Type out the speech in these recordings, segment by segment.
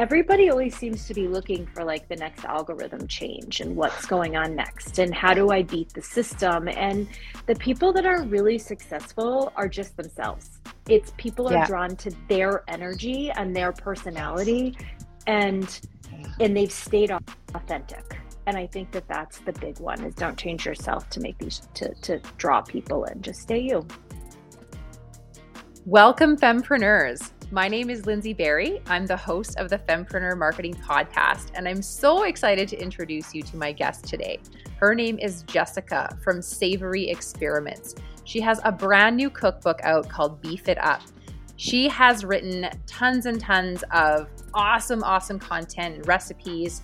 everybody always seems to be looking for like the next algorithm change and what's going on next and how do I beat the system. And the people that are really successful are just themselves. It's people are yeah. drawn to their energy and their personality and and they've stayed authentic. And I think that that's the big one is don't change yourself to make these to to draw people in. Just stay you. Welcome, fempreneurs. My name is Lyndsie Barry. I'm the host of the Fempreneur Marketing Podcast, and I'm so excited to introduce you to my guest today. Her name is Jessica from Savory Experiments. She has a brand new cookbook out called Beef It Up. She has written tons and tons of awesome, awesome content and recipes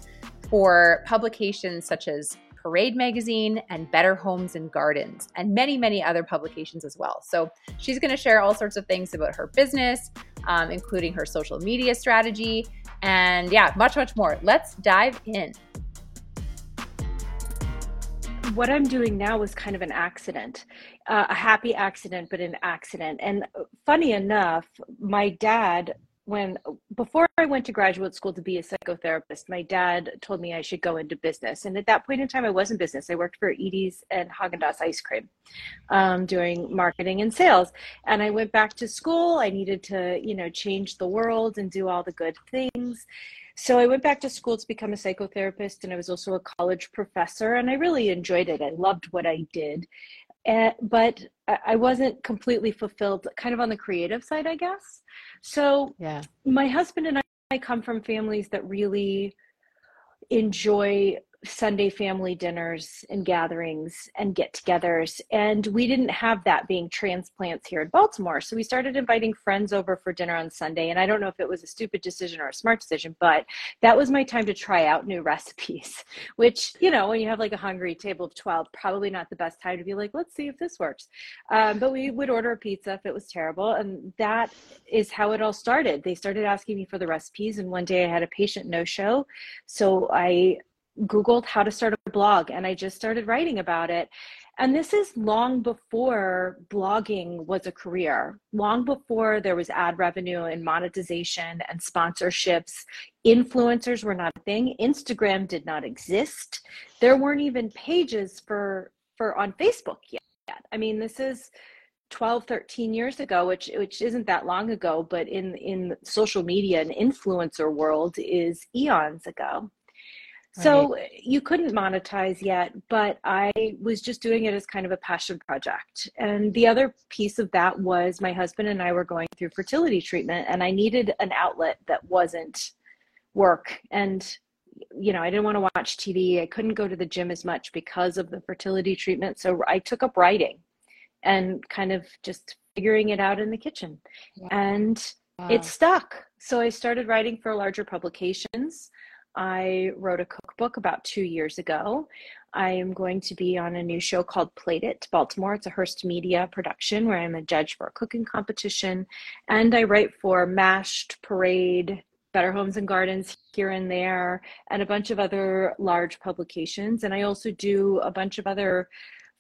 for publications such as Parade Magazine and Better Homes and Gardens, and many, many other publications as well. So she's going to share all sorts of things about her business, um, including her social media strategy, and yeah, much, much more. Let's dive in. What I'm doing now was kind of an accident, uh, a happy accident, but an accident. And funny enough, my dad when before I went to graduate school to be a psychotherapist, my dad told me I should go into business. And at that point in time, I was in business. I worked for Edy's and Haagen Dazs ice cream, um, doing marketing and sales. And I went back to school. I needed to, you know, change the world and do all the good things. So I went back to school to become a psychotherapist, and I was also a college professor. And I really enjoyed it. I loved what I did. Uh, but I wasn't completely fulfilled, kind of on the creative side, I guess. So, yeah, my husband and I come from families that really enjoy Sunday family dinners and gatherings and get togethers. And we didn't have that being transplants here in Baltimore. So we started inviting friends over for dinner on Sunday. And I don't know if it was a stupid decision or a smart decision, but that was my time to try out new recipes, which, you know, when you have like a hungry table of 12, probably not the best time to be like, let's see if this works. Um, but we would order a pizza if it was terrible. And that is how it all started. They started asking me for the recipes. And one day I had a patient no show. So I Googled how to start a blog and I just started writing about it. And this is long before blogging was a career, long before there was ad revenue and monetization and sponsorships. Influencers were not a thing. Instagram did not exist. There weren't even pages for for on Facebook yet. I mean, this is 12 13 years ago which which isn't that long ago but in in social media and influencer world is eons ago so right. Uh, you couldn't monetize yet, but I was just doing it as kind of a passion project. And the other piece of that was my husband and I were going through fertility treatment, and I needed an outlet that wasn't work. And, you know, I didn't want to watch TV. I couldn't go to the gym as much because of the fertility treatment. So I took up writing and kind of just figuring it out in the kitchen. Yeah. And wow. it stuck. So I started writing for larger publications. I wrote a cookbook about two years ago. I am going to be on a new show called Plate It Baltimore. It's a Hearst Media production where I'm a judge for a cooking competition. And I write for Mashed, Parade, Better Homes and Gardens here and there, and a bunch of other large publications. And I also do a bunch of other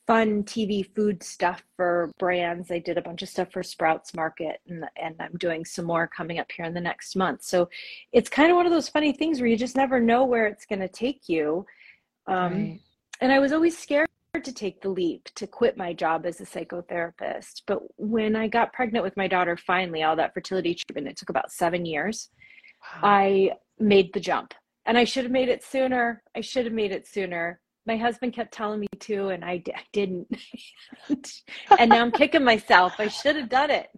fun TV food stuff for brands. I did a bunch of stuff for Sprouts Market, and and I'm doing some more coming up here in the next month. So it's kind of one of those funny things where you just never know where it's going to take you. Um, right. And I was always scared to take the leap to quit my job as a psychotherapist. But when I got pregnant with my daughter, finally, all that fertility treatment, it took about seven years. Wow. I made the jump. And I should have made it sooner. I should have made it sooner my husband kept telling me to and I d- didn't. And now i'm kicking myself. I should have done it.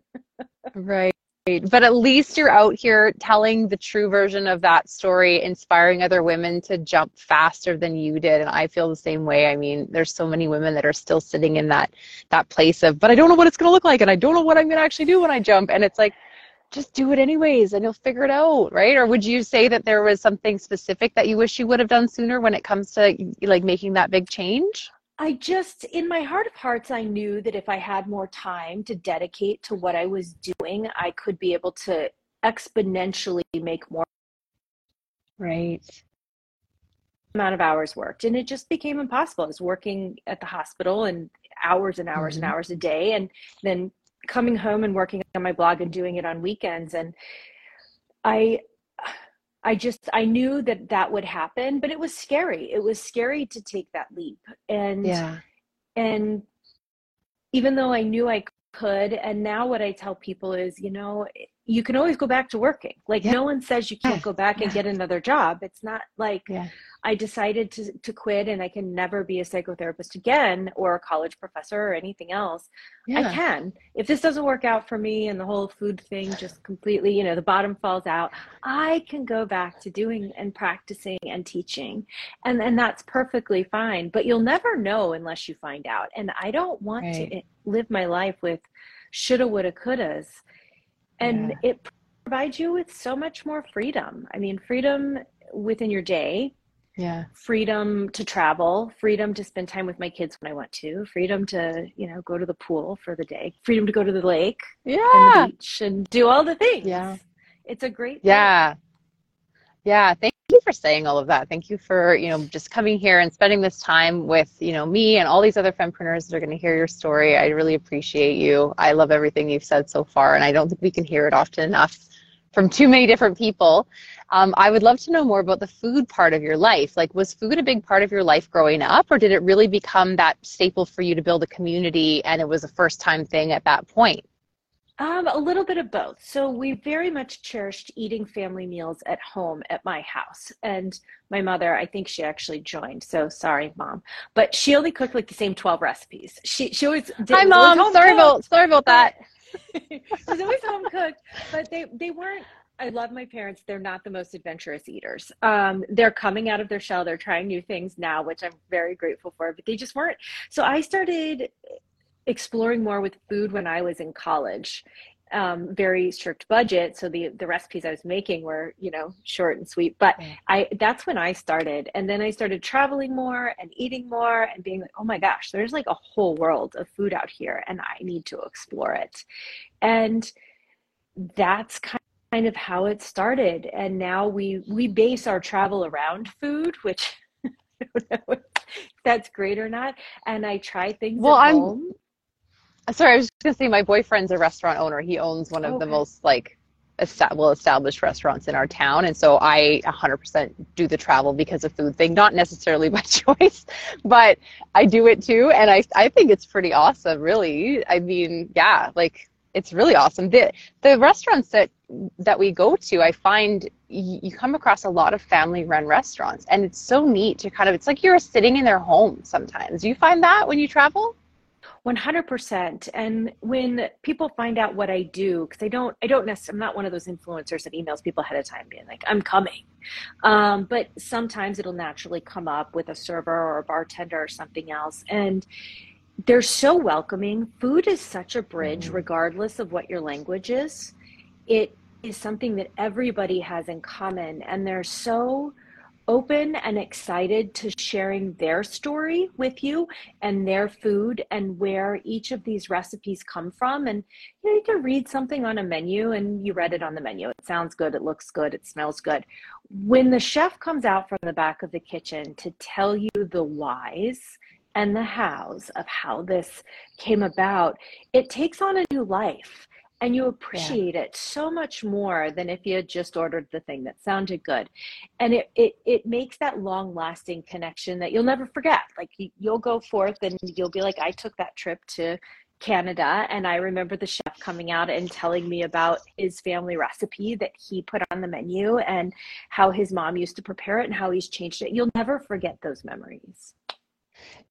Right. But at least you're out here telling the true version of that story inspiring other women to jump faster than you did. And i feel the same way. I mean there's so many women that are still sitting in that that place of but i don't know what it's going to look like and i don't know what i'm going to actually do when i jump. And it's like just do it anyways and you'll figure it out right? Or would you say that there was something specific that you wish you would have done sooner when it comes to like making that big change? I just in my heart of hearts i knew that if i had more time to dedicate to what i was doing i could be able to exponentially make more right. amount of hours worked. And it just became impossible. I was working at the hospital and hours and hours mm-hmm. and hours a day and then coming home and working on my blog and doing it on weekends and i I just I knew that that would happen, but it was scary. It was scary to take that leap. And yeah. and even though I knew I could and now what I tell people is, you know, you can always go back to working. Like yeah. no one says you can't go back yeah. and get another job. It's not like yeah. I decided to, to quit and I can never be a psychotherapist again or a college professor or anything else. I can. If this doesn't work out for me and the whole food thing just completely, you know, the bottom falls out, I can go back to doing and practicing and teaching. And and that's perfectly fine. But you'll never know unless you find out. And I don't want right. to live my life with shoulda, woulda, couldas and yeah. it provides you with so much more freedom i mean freedom within your day yeah. freedom to travel freedom to spend time with my kids when i want to freedom to you know go to the pool for the day freedom to go to the lake yeah and the beach and do all the things. Yeah. It's a great yeah thing. yeah. Thank you for saying all of that. Thank you for you know just coming here and spending this time with you know me and all these other fempreneurs that are going to hear your story. I really appreciate you. I love everything you've said so far and i don't think we can hear it often enough from too many different people um, i would love to know more about the food part of your life like was food a big part of your life growing up or did it really become that staple for you to build a community and it was a first time thing at that point um, a little bit of both. So we very much cherished eating family meals at home at my house. And my mother, I think she actually joined. So sorry, mom, but she only cooked like the same twelve recipes. She she always did. Hi, mom. Sorry cooked, about sorry about that. it was always home cooked, but they they weren't. I love my parents. They're not the most adventurous eaters. Um, they're coming out of their shell. They're trying new things now, which I'm very grateful for. But they just weren't. So I started exploring more with food when I was in college. Um, very strict budget, so the the recipes I was making were you know short and sweet. But I that's when I started, and then I started traveling more and eating more and being like, oh my gosh, there's like a whole world of food out here, and I need to explore it. And that's kind of how it started. And now we we base our travel around food, which I don't know if that's great or not. And I try things well, at I'm, home sorry, I was just gonna say my boyfriend's a restaurant owner. He owns one of okay. the most like well established restaurants in our town and so i 100% do the travel because of food thing not necessarily by choice but i do it too and i i think it's pretty awesome really i mean yeah like it's really awesome. The the restaurants that that we go to i find you, come across a lot of family run restaurants and it's so neat to kind of it's like you're sitting in their home sometimes. Do you find that when you travel? 100% and when people find out what i do because i don't i don't necessarily i'm not one of those influencers that emails people ahead of time being like i'm coming. Um, but sometimes it'll naturally come up with a server or a bartender or something else. And they're so welcoming food is such a bridge mm-hmm. regardless of what your language is it is something that everybody has in common and they're so open and excited to sharing their story with you and their food and where each of these recipes come from. And you, know, you can read something on a menu and you read it on the menu. It sounds good, it looks good, it smells good. When the chef comes out from the back of the kitchen to tell you the whys and the hows of how this came about, it takes on a new life and you appreciate yeah. it so much more than if you had just ordered the thing that sounded good. And it it, it makes that long lasting connection that you'll never forget. Like you'll go forth and you'll be like i took that trip to canada and i remember the chef coming out and telling me about his family recipe that he put on the menu and how his mom used to prepare it and how he's changed it. You'll never forget those memories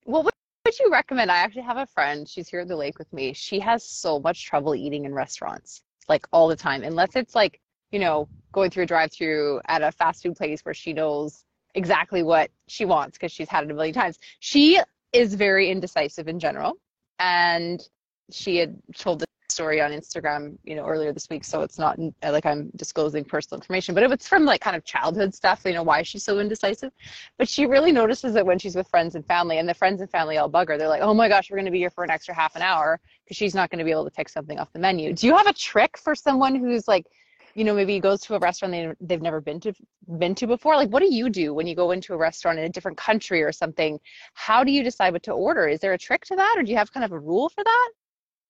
well what would you recommend? I actually have a friend. She's here at the lake with me. She has so much trouble eating in restaurants, like all the time, unless it's like, you know, going through a drive through at a fast food place where she knows exactly what she wants because she's had it a million times. She is very indecisive in general. And she had told story on Instagram, you know, earlier this week. So it's not uh, like I'm disclosing personal information, but it was from like kind of childhood stuff, you know, why she's so indecisive. But she really notices it when she's with friends and family, and the friends and family all bug her. They're like, oh my gosh, we're going to be here for an extra half an hour because she's not going to be able to pick something off the menu. Do you have a trick for someone who's like, you know, maybe goes to a restaurant they, they've never been to been to before. Like, what do you do when you go into a restaurant in a different country or something? How do you decide what to order? Is there a trick to that, or do you have kind of a rule for that?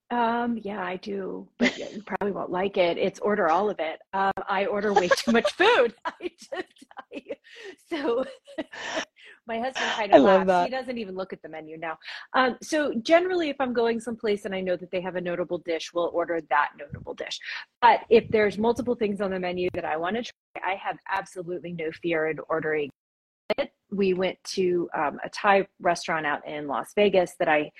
Um, yeah, I do, but you probably won't like it. It's order all of it. Um, I order way too much food. I just, I, so my husband kind of laughs. He doesn't even look at the menu now. Um, so generally, if I'm going someplace and I know that they have a notable dish, we'll order that notable dish. But if there's multiple things on the menu that I want to try, I have absolutely no fear in ordering it. We went to um, a Thai restaurant out in Las Vegas that I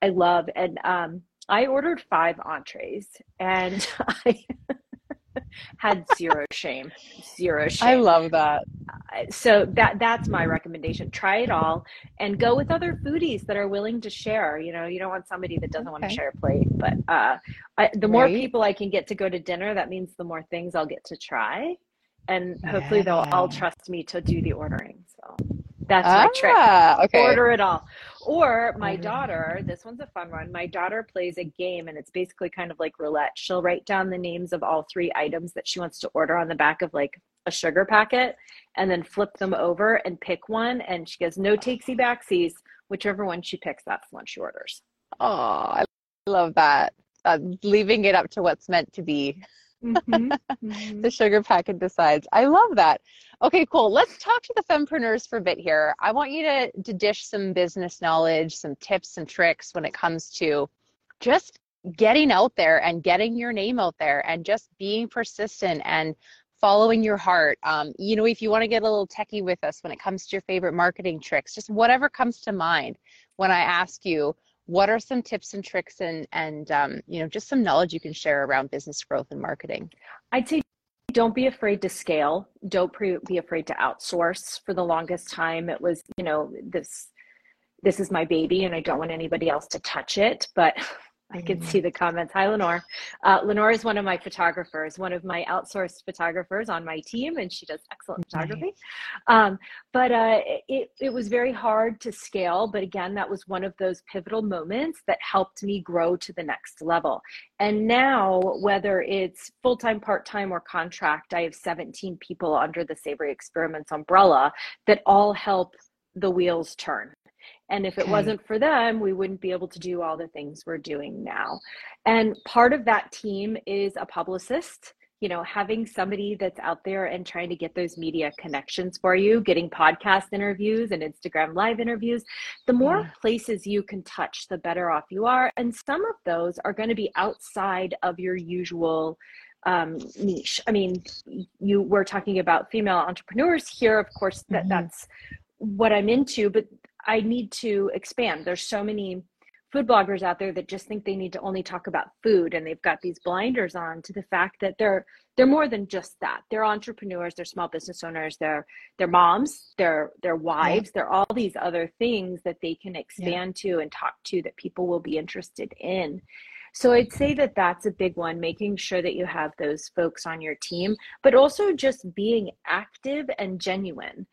I love, and um, I ordered five entrees and I had zero shame. Zero shame. I love that. So that that's my recommendation. Try it all and go with other foodies that are willing to share. You know, you don't want somebody that doesn't okay. want to share a plate, but uh, I, the more right. people I can get to go to dinner, that means the more things I'll get to try, and hopefully yeah. they'll all trust me to do the ordering. So that's ah, my trick. Okay. Order it all. Or my daughter, this one's a fun one. My daughter plays a game and it's basically kind of like roulette. She'll write down the names of all three items that she wants to order on the back of like a sugar packet and then flip them over and pick one. And she goes, no takesy backsies. Whichever one she picks, that's the one she orders. Oh, I love that. Uh, leaving it up to what's meant to be. Mm-hmm. Mm-hmm. the sugar packet decides. I love that. Okay, cool. Let's talk to the fempreneurs for a bit here. I want you to, to dish some business knowledge, some tips and tricks when it comes to just getting out there and getting your name out there and just being persistent and following your heart. Um, you know, if you want to get a little techie with us when it comes to your favorite marketing tricks, just whatever comes to mind when I ask you, what are some tips and tricks and and um, you know just some knowledge you can share around business growth and marketing? I'd say don't be afraid to scale. Don't pre- be afraid to outsource. For the longest time it was you know this this is my baby and i don't want anybody else to touch it. But I can see the comments. Hi, Lenore. Uh, Lenore is one of my photographers, one of my outsourced photographers on my team, and she does excellent photography. Um, but uh, it, it was very hard to scale. But again, that was one of those pivotal moments that helped me grow to the next level. And now, whether it's full time, part time, or contract, I have 17 people under the Savory Experiments umbrella that all help the wheels turn and if it okay. wasn't for them, we wouldn't be able to do all the things we're doing now. And part of that team is a publicist you know having somebody that's out there and trying to get those media connections for you getting podcast interviews and instagram live interviews the more yeah. places you can touch the better off you are and some of those are going to be outside of your usual um, niche i mean you were talking about female entrepreneurs here of course that mm-hmm. that's what i'm into but I need to expand. There's so many food bloggers out there that just think they need to only talk about food and they've got these blinders on to the fact that they're they're more than just that. They're entrepreneurs, they're small business owners, they're they're moms, they're they're wives, yeah. they're all these other things that they can expand yeah. to and talk to that people will be interested in. So I'd say that that's a big one, making sure that you have those folks on your team, but also just being active and genuine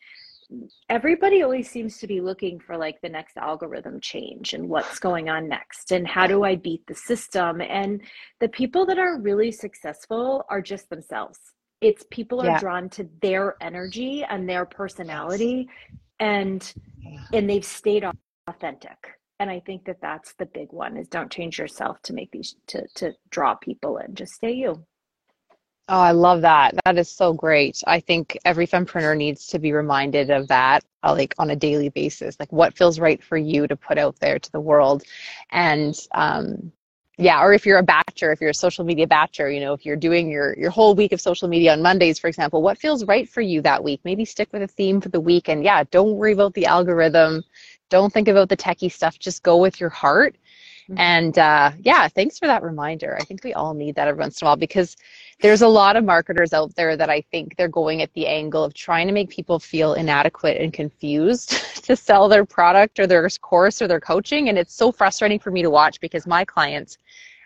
everybody always seems to be looking for like the next algorithm change and what's going on next and how do I beat the system. And the people that are really successful are just themselves. It's people are yeah. drawn to their energy and their personality and and they've stayed authentic. And I think that that's the big one is don't change yourself to make these to to draw people in. Just stay you. Oh, I love that. That is so great. I think every fempreneur needs to be reminded of that, uh, like on a daily basis. Like, what feels right for you to put out there to the world, and um, yeah, or if you're a batcher, if you're a social media batcher, you know, if you're doing your your whole week of social media on Mondays, for example, what feels right for you that week? Maybe stick with a theme for the week, and yeah, don't worry about the algorithm. Don't think about the techie stuff. Just go with your heart. Mm-hmm. And uh, yeah, thanks for that reminder. I think we all need that every once in a while because there's a lot of marketers out there that I think they're going at the angle of trying to make people feel inadequate and confused to sell their product or their course or their coaching. And it's so frustrating for me to watch because my clients,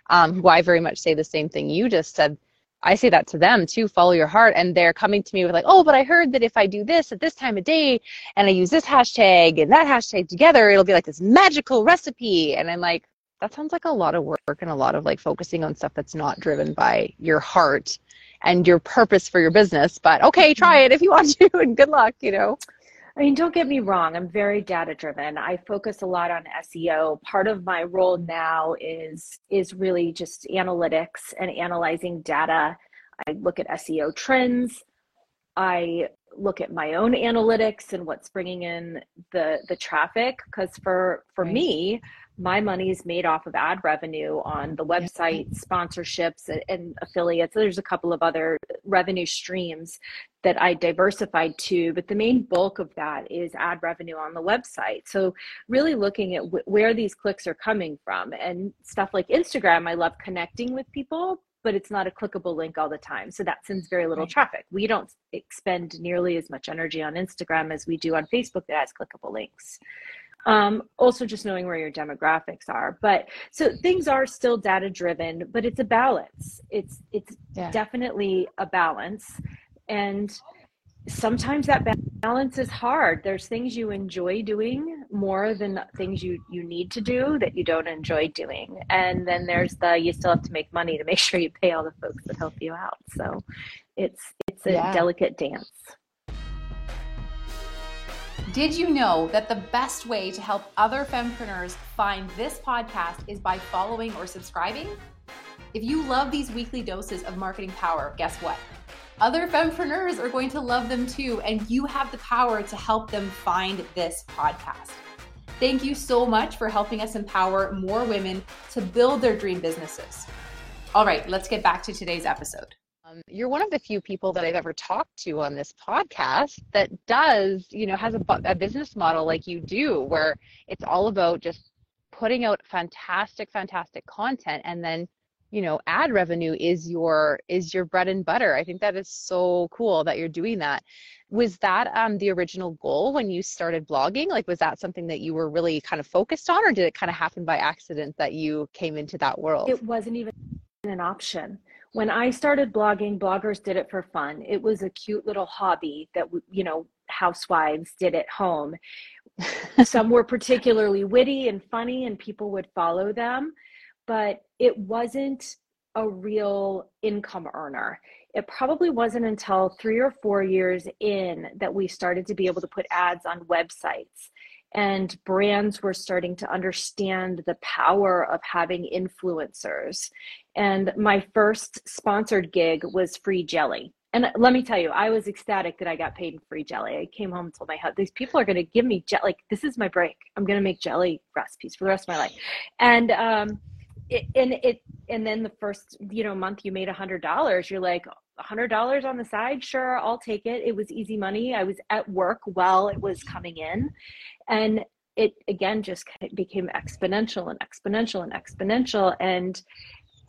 um, who I very much say the same thing you just said, I say that to them too, follow your heart. And they're coming to me with like, oh, but I heard that if I do this at this time of day and I use this hashtag and that hashtag together, it'll be like this magical recipe. And I'm like, that sounds like a lot of work and a lot of like focusing on stuff that's not driven by your heart and your purpose for your business. But okay, try mm-hmm. it if you want to, and good luck. You know. I mean, don't get me wrong, I'm very data driven. I focus a lot on SEO. Part of my role now is is really just analytics and analyzing data. I look at SEO trends. I look at my own analytics and what's bringing in the the traffic because for for right. me my money is made off of ad revenue on the website sponsorships and affiliates there's a couple of other revenue streams that i diversified to but the main bulk of that is ad revenue on the website so really looking at w- where these clicks are coming from and stuff like instagram i love connecting with people but it's not a clickable link all the time. So that sends very little right. traffic. We don't expend nearly as much energy on Instagram as we do on Facebook that has clickable links. Um, also, just knowing where your demographics are. But so things are still data driven, but it's a balance. It's it's yeah. definitely a balance, and sometimes that balance is hard there's things you enjoy doing more than things you you need to do that you don't enjoy doing and then there's the you still have to make money to make sure you pay all the folks that help you out so it's it's a yeah. delicate dance did you know that the best way to help other fempreneurs find this podcast is by following or subscribing if you love these weekly doses of marketing power guess what other fempreneurs are going to love them too, and you have the power to help them find this podcast. Thank you so much for helping us empower more women to build their dream businesses. All right, let's get back to today's episode. Um, you're one of the few people that I've ever talked to on this podcast that does, you know, has a, a business model like you do, where it's all about just putting out fantastic, fantastic content and then you know ad revenue is your is your bread and butter. I think that is so cool that you're doing that. Was that um, the original goal when you started blogging? Like was that something that you were really kind of focused on or did it kind of happen by accident that you came into that world? It wasn't even an option when i started blogging bloggers did it for fun. It was a cute little hobby that you know housewives did at home. Some were particularly witty and funny and people would follow them but it wasn't a real income earner. It probably wasn't until three or four years in that we started to be able to put ads on websites and brands were starting to understand the power of having influencers. And my first sponsored gig was free jelly. And let me tell you, I was ecstatic that I got paid in free jelly. I came home and told my husband, these people are going to give me, jelly. like, this is my break. I'm going to make jelly recipes for the rest of my life. And, um, it, and it and then the first you know month you made a hundred dollars you're like a hundred dollars on the side? Sure i'll take it. It was easy money. I was at work while it was coming in. And it again just became exponential and exponential and exponential. And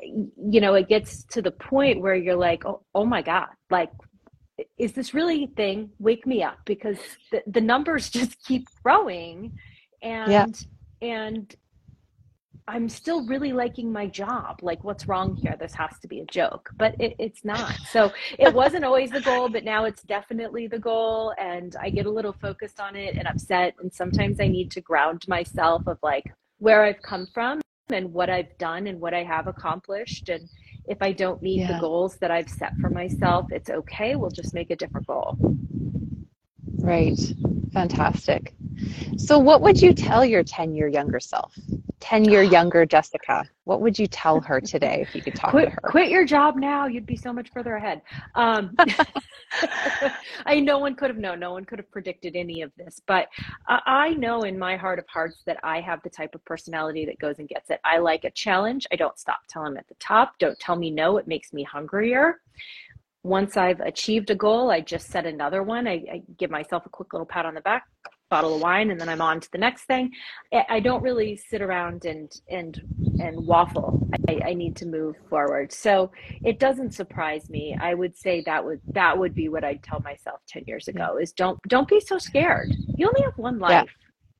you know it gets to the point where you're like oh, oh my god like is this really a thing? Wake me up. Because the, the numbers just keep growing. And yeah. and I'm still really liking my job. Like, what's wrong here? This has to be a joke, but it, it's not. So it wasn't always the goal, but now it's definitely the goal. And I get a little focused on it and upset. And sometimes I need to ground myself of like where I've come from and what I've done and what I have accomplished. And if I don't meet yeah. the goals that I've set for myself, it's okay. We'll just make a different goal. Right. Fantastic. So, what would you tell your 10 year younger self? 10 year younger Jessica, what would you tell her today if you could talk quit, to her? Quit your job now. You'd be so much further ahead. Um, I no one could have known. No one could have predicted any of this. But I know in my heart of hearts that I have the type of personality that goes and gets it. I like a challenge. I don't stop till I'm at the top. Don't tell me no. It makes me hungrier once I've achieved a goal, I just set another one. I, I, give myself a quick little pat on the back bottle of wine and then I'm on to the next thing. I don't really sit around and and and waffle. I, I need to move forward. So it doesn't surprise me. I would say that would that would be what I'd tell myself 10 years ago is don't don't be so scared. You only have one life.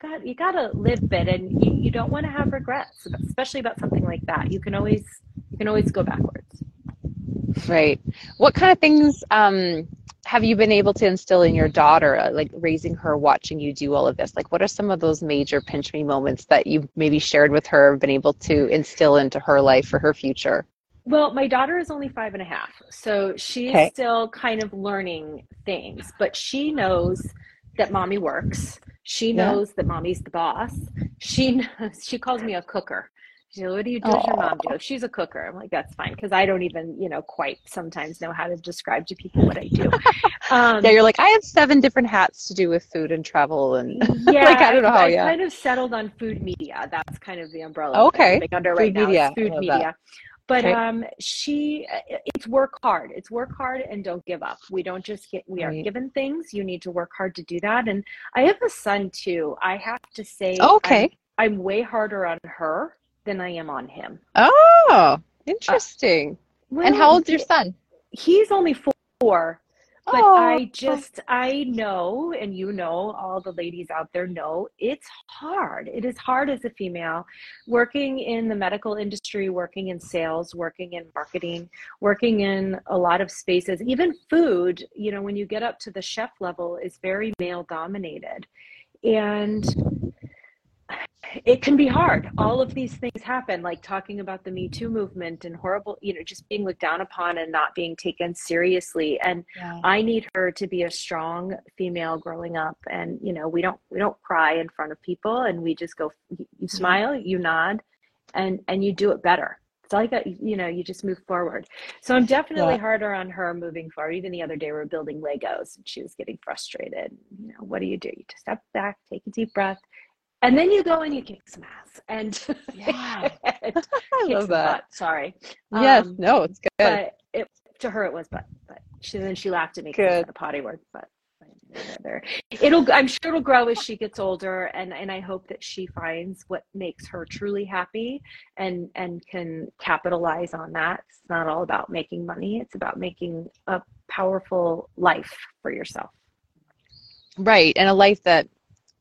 Yeah. God, you gotta live it and you, you don't want to have regrets, especially about something like that. You can always you can always go backwards. Right. What kind of things um have you been able to instill in your daughter, uh, like raising her, watching you do all of this? Like, what are some of those major pinch me moments that you maybe shared with her, been able to instill into her life for her future? Well, my daughter is only five and a half, so she's okay. still kind of learning things, but she knows that mommy works. She knows yeah. that mommy's the boss. She knows, she calls me a cooker. She's like, what do you do? Does your mom do? She's a cooker. I'm like, that's fine. Cause I don't even, you know, quite sometimes know how to describe to people what I do. Um, yeah. You're like, I have seven different hats to do with food and travel. And yeah, like, I don't know how, I, yeah. kind of settled on food media. That's kind of the umbrella. Okay. under food right media. now. food media. That. But okay. um, she, it's work hard. It's work hard and don't give up. We don't just get, we right. are given things. You need to work hard to do that. And I have a son too. I have to say, okay. I'm, I'm way harder on her than I am on him. Oh, uh, interesting. Uh, well, and how old's your son? He's only four, but oh. I just, I know, and you know, all the ladies out there know, it's hard. It is hard as a female working in the medical industry, working in sales, working in marketing, working in a lot of spaces. Even food, you know, when you get up to the chef level, is very male dominated. And it can be hard. All of these things happen, like talking about the Me Too movement and horrible, you know, just being looked down upon and not being taken seriously. And yeah. I need her to be a strong female growing up. And you know, we don't we don't cry in front of people, and we just go. You mm-hmm. smile, you nod, and and you do it better. It's like a, you know, you just move forward. So I'm definitely yeah. harder on her moving forward. Even the other day, we are building Legos, and she was getting frustrated. You know, what do you do? You just step back, take a deep breath and then you go and you kick some ass and yeah. and i love that. butt. sorry. Yes um, no it's good. but it, to her it was but but she then she laughed at me because a potty word but it'll i'm sure it'll grow as she gets older and and i hope that she finds what makes her truly happy and and can capitalize on that. It's not all about making money it's about making a powerful life for yourself. Right and a life that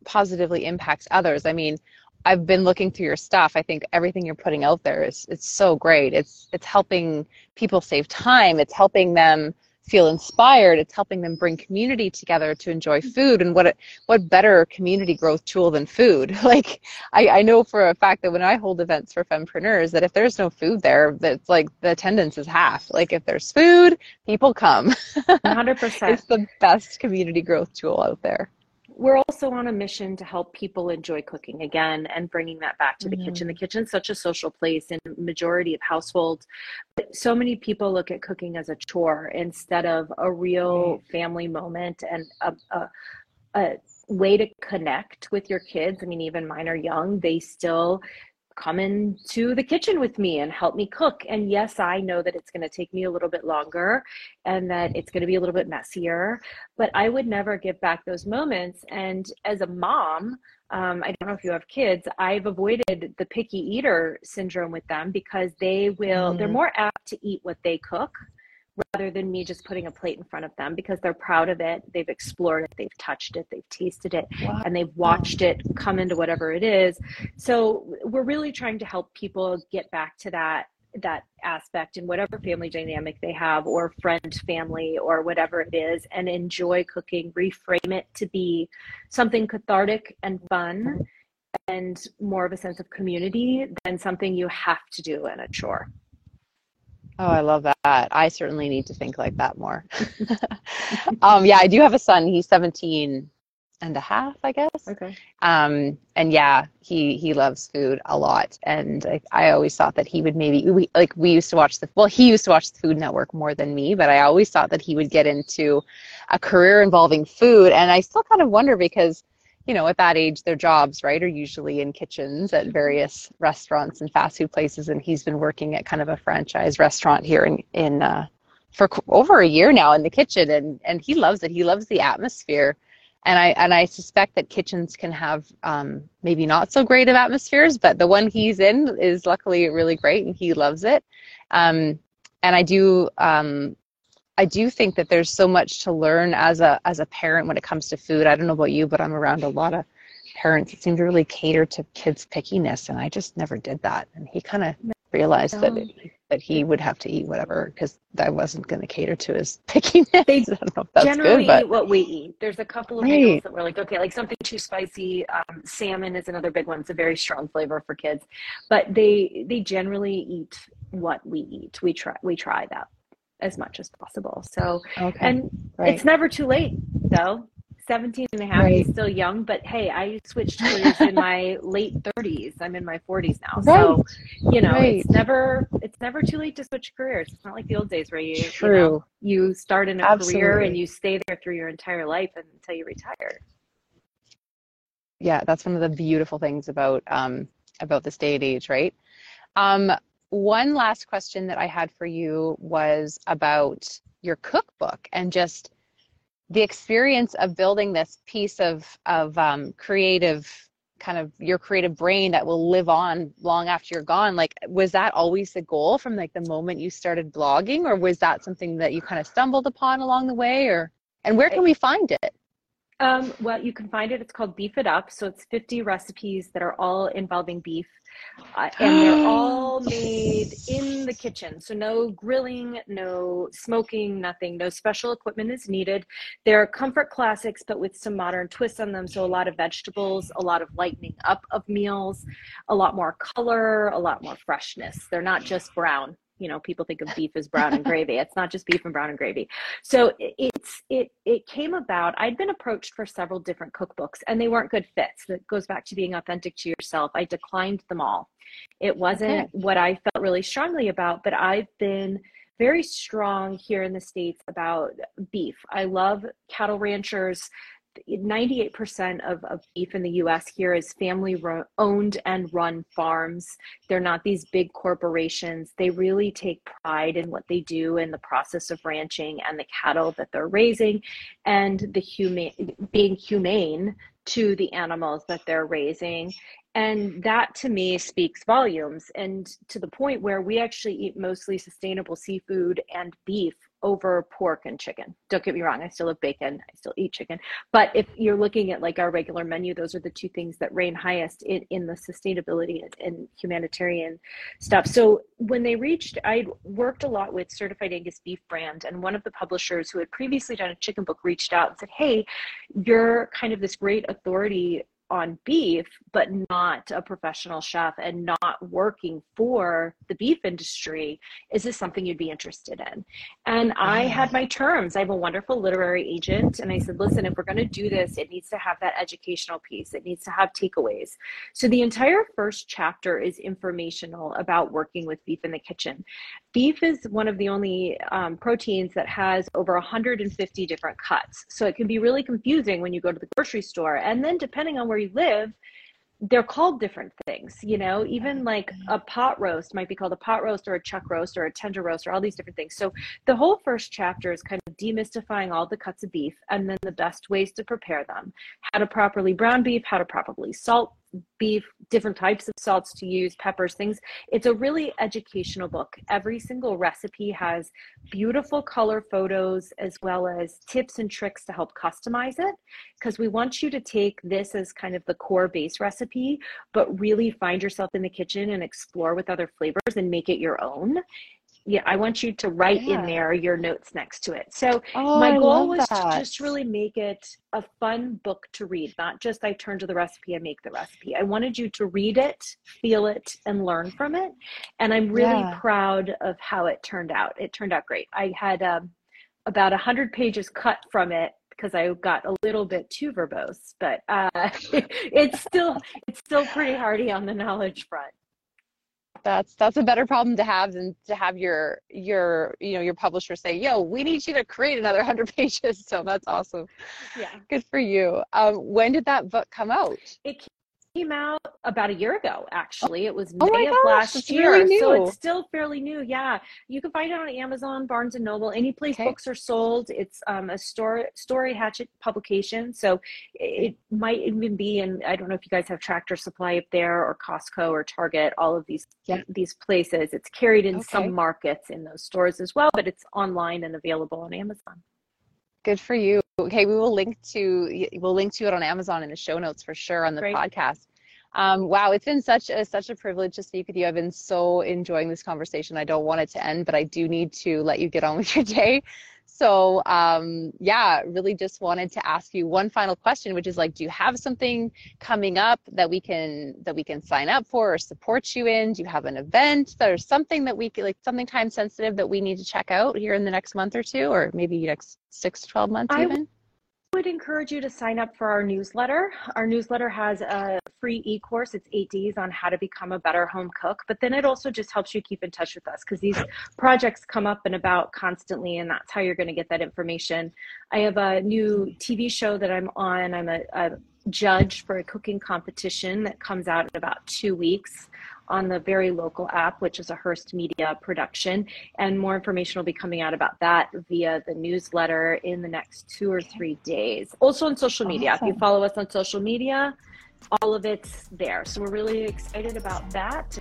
positively impacts others. I mean, I've been looking through your stuff. I think everything you're putting out there is it's so great. It's it's helping people save time. It's helping them feel inspired. It's helping them bring community together to enjoy food. And what what better community growth tool than food? Like I, I know for a fact that when I hold events for fempreneurs, that if there's no food there, that's like the attendance is half. Like if there's food, people come. 100%. it's the best community growth tool out there we're also on a mission to help people enjoy cooking again and bringing that back to the mm-hmm. kitchen. The kitchen's such a social place in majority of households. But so many people look at cooking as a chore instead of a real family moment and a, a, a way to connect with your kids. I mean, even mine are young. They still come into the kitchen with me and help me cook. And yes, I know that it's going to take me a little bit longer and that it's going to be a little bit messier, but I would never give back those moments. And as a mom, um, I don't know if you have kids, I've avoided the picky eater syndrome with them because they will, mm. they're more apt to eat what they cook rather than me just putting a plate in front of them because they're proud of it. They've explored it, they've touched it, they've tasted it, wow. and they've watched it come into whatever it is. So we're really trying to help people get back to that that aspect in whatever family dynamic they have or friend family or whatever it is and enjoy cooking reframe it to be something cathartic and fun and more of a sense of community than something you have to do in a chore Oh, I love that. I certainly need to think like that more. um, yeah, I do have a son. He's 17 and a half, I guess. Okay. Um, and yeah, he he loves food a lot, and I, I always thought that he would maybe we like we used to watch the well he used to watch the Food Network more than me, but I always thought that he would get into a career involving food, and I still kind of wonder because you know, at that age, their jobs, right, are usually in kitchens at various restaurants and fast food places. And he's been working at kind of a franchise restaurant here in in uh, for over a year now in the kitchen, and and he loves it. He loves the atmosphere, and I and I suspect that kitchens can have um, maybe not so great of atmospheres, but the one he's in is luckily really great, and he loves it. Um, and I do um, I do think that there's so much to learn as a as a parent when it comes to food. I don't know about you, but I'm around a lot of parents that seem to really cater to kids' pickiness, and I just never did that. And he kind of realized that it, that he would have to eat whatever because I wasn't going to cater to his pickiness. They generally good, eat what we eat. There's a couple of right. meals that we're like, okay, like something too spicy. Um, salmon is another big one. It's a very strong flavor for kids, but they they generally eat what we eat. We try we try that as much as possible. So, okay. and right. it's never too late though. 17 and a half right. he's still young but hey i switched careers in my late 30s i'm in my 40s now right. so you know right. it's never it's never too late to switch careers it's not like the old days where you True. you, know, you start in a Absolutely. career and you stay there through your entire life until you retire yeah that's one of the beautiful things about um about this day and age right um one last question that i had for you was about your cookbook and just the experience of building this piece of of um, creative kind of your creative brain that will live on long after you're gone. Like was that always the goal from like the moment you started blogging or was that something that you kind of stumbled upon along the way or and where can we find it um, well you can find it it's called beef it up so it's 50 recipes that are all involving beef uh, and they're all made in the kitchen. So no grilling, no smoking, nothing. No special equipment is needed. They're comfort classics, but with some modern twists on them. So a lot of vegetables, a lot of lightening up of meals, a lot more color, a lot more freshness. They're not just brown you know people think of beef as brown and gravy. It's not just beef and brown and gravy. So it's it it came about i'd been approached for several different cookbooks and they weren't good fits. That goes back to being authentic to yourself. I declined them all. It wasn't okay. what i felt really strongly about but i've been very strong here in the states about beef. I love cattle ranchers 98% of, of beef in the US here is family owned and run farms. They're not these big corporations. They really take pride in what they do in the process of ranching and the cattle that they're raising and the humane being humane to the animals that they're raising. And that to me speaks volumes and to the point where we actually eat mostly sustainable seafood and beef over pork and chicken. Don't get me wrong, I still have bacon, I still eat chicken. But if you're looking at like our regular menu, those are the two things that reign highest in, in the sustainability and humanitarian stuff. So when they reached, I worked a lot with Certified Angus Beef Brand, and one of the publishers who had previously done a chicken book reached out and said, Hey, you're kind of this great authority on beef, but not a professional chef and not working for the beef industry, is this something you'd be interested in? And I had my terms. I have a wonderful literary agent. And I said, listen, if we're going to do this, it needs to have that educational piece, it needs to have takeaways. So the entire first chapter is informational about working with beef in the kitchen. Beef is one of the only um, proteins that has over 150 different cuts. So it can be really confusing when you go to the grocery store. And then depending on where you live, they're called different things, you know, mm-hmm. even like a pot roast might be called a pot roast or a chuck roast or a tender roast or all these different things. So the whole first chapter is kind of demystifying all the cuts of beef and then the best ways to prepare them, how to properly brown beef, how to properly salt beef, different types of salts to use, peppers, things. It's a really educational book. Every single recipe has beautiful color photos as well as tips and tricks to help customize it because we want you to take this as kind of the core base recipe, but really find yourself in the kitchen and explore with other flavors and make it your own yeah, I want you to write yeah. in there your notes next to it. So oh, my goal was that. to just really make it a fun book to read, not just I turn to the recipe and make the recipe. I wanted you to read it, feel it, and learn from it. And I'm really yeah. proud of how it turned out. It turned out great. I had um, about a hundred pages cut from it because I got a little bit too verbose, but uh, it's still it's still pretty hardy on the knowledge front that's that's a better problem to have than to have your your you know your publisher say yo we need you to create another 100 pages. So that's awesome. Yeah. Good for you. Um, when did that book come out? It came out about a year ago actually it was oh may of gosh, last year really so it's still fairly new yeah you can find it on amazon barnes and noble any place okay. books are sold it's um, a story story Hachette publication so it might even be in i don't know if you guys have tractor supply up there or costco or target all of these yeah. these places it's carried in okay. some markets in those stores as well but it's online and available on amazon Good for you. Okay, we will link to we'll link to it on Amazon in the show notes for sure on the Great. podcast. Um, wow, it's been such a such a privilege to speak with you. I've been so enjoying this conversation. I don't want it to end, but I do need to let you get on with your day. So um, yeah, really just wanted to ask you one final question, which is like, do you have something coming up that we can that we can sign up for or support you in? Do you have an event? or something that we could like something time sensitive that we need to check out here in the next month or two, or maybe next six to twelve months I even? Would encourage you to sign up for our newsletter. Our newsletter has a free e course, it's eight days on how to become a better home cook. But then it also just helps you keep in touch with us because these projects come up and about constantly, and that's how you're going to get that information. I have a new TV show that I'm on. I'm a, a judge for a cooking competition that comes out in about two weeks on the very local app, which is a Hearst Media production. And more information will be coming out about that via the newsletter in the next two or three days. Also on social media. Awesome. If you follow us on social media, all of it's there. So we're really excited about that.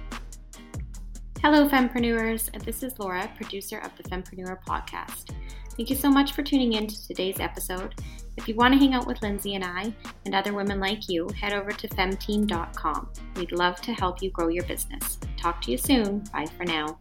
Hello, Fempreneurs. This is Laura, producer of the Fempreneur podcast. Thank you so much for tuning in to today's episode. If you want to hang out with Lyndsie and I and other women like you, head over to femteam.com. We'd love to help you grow your business. Talk to you soon. Bye for now.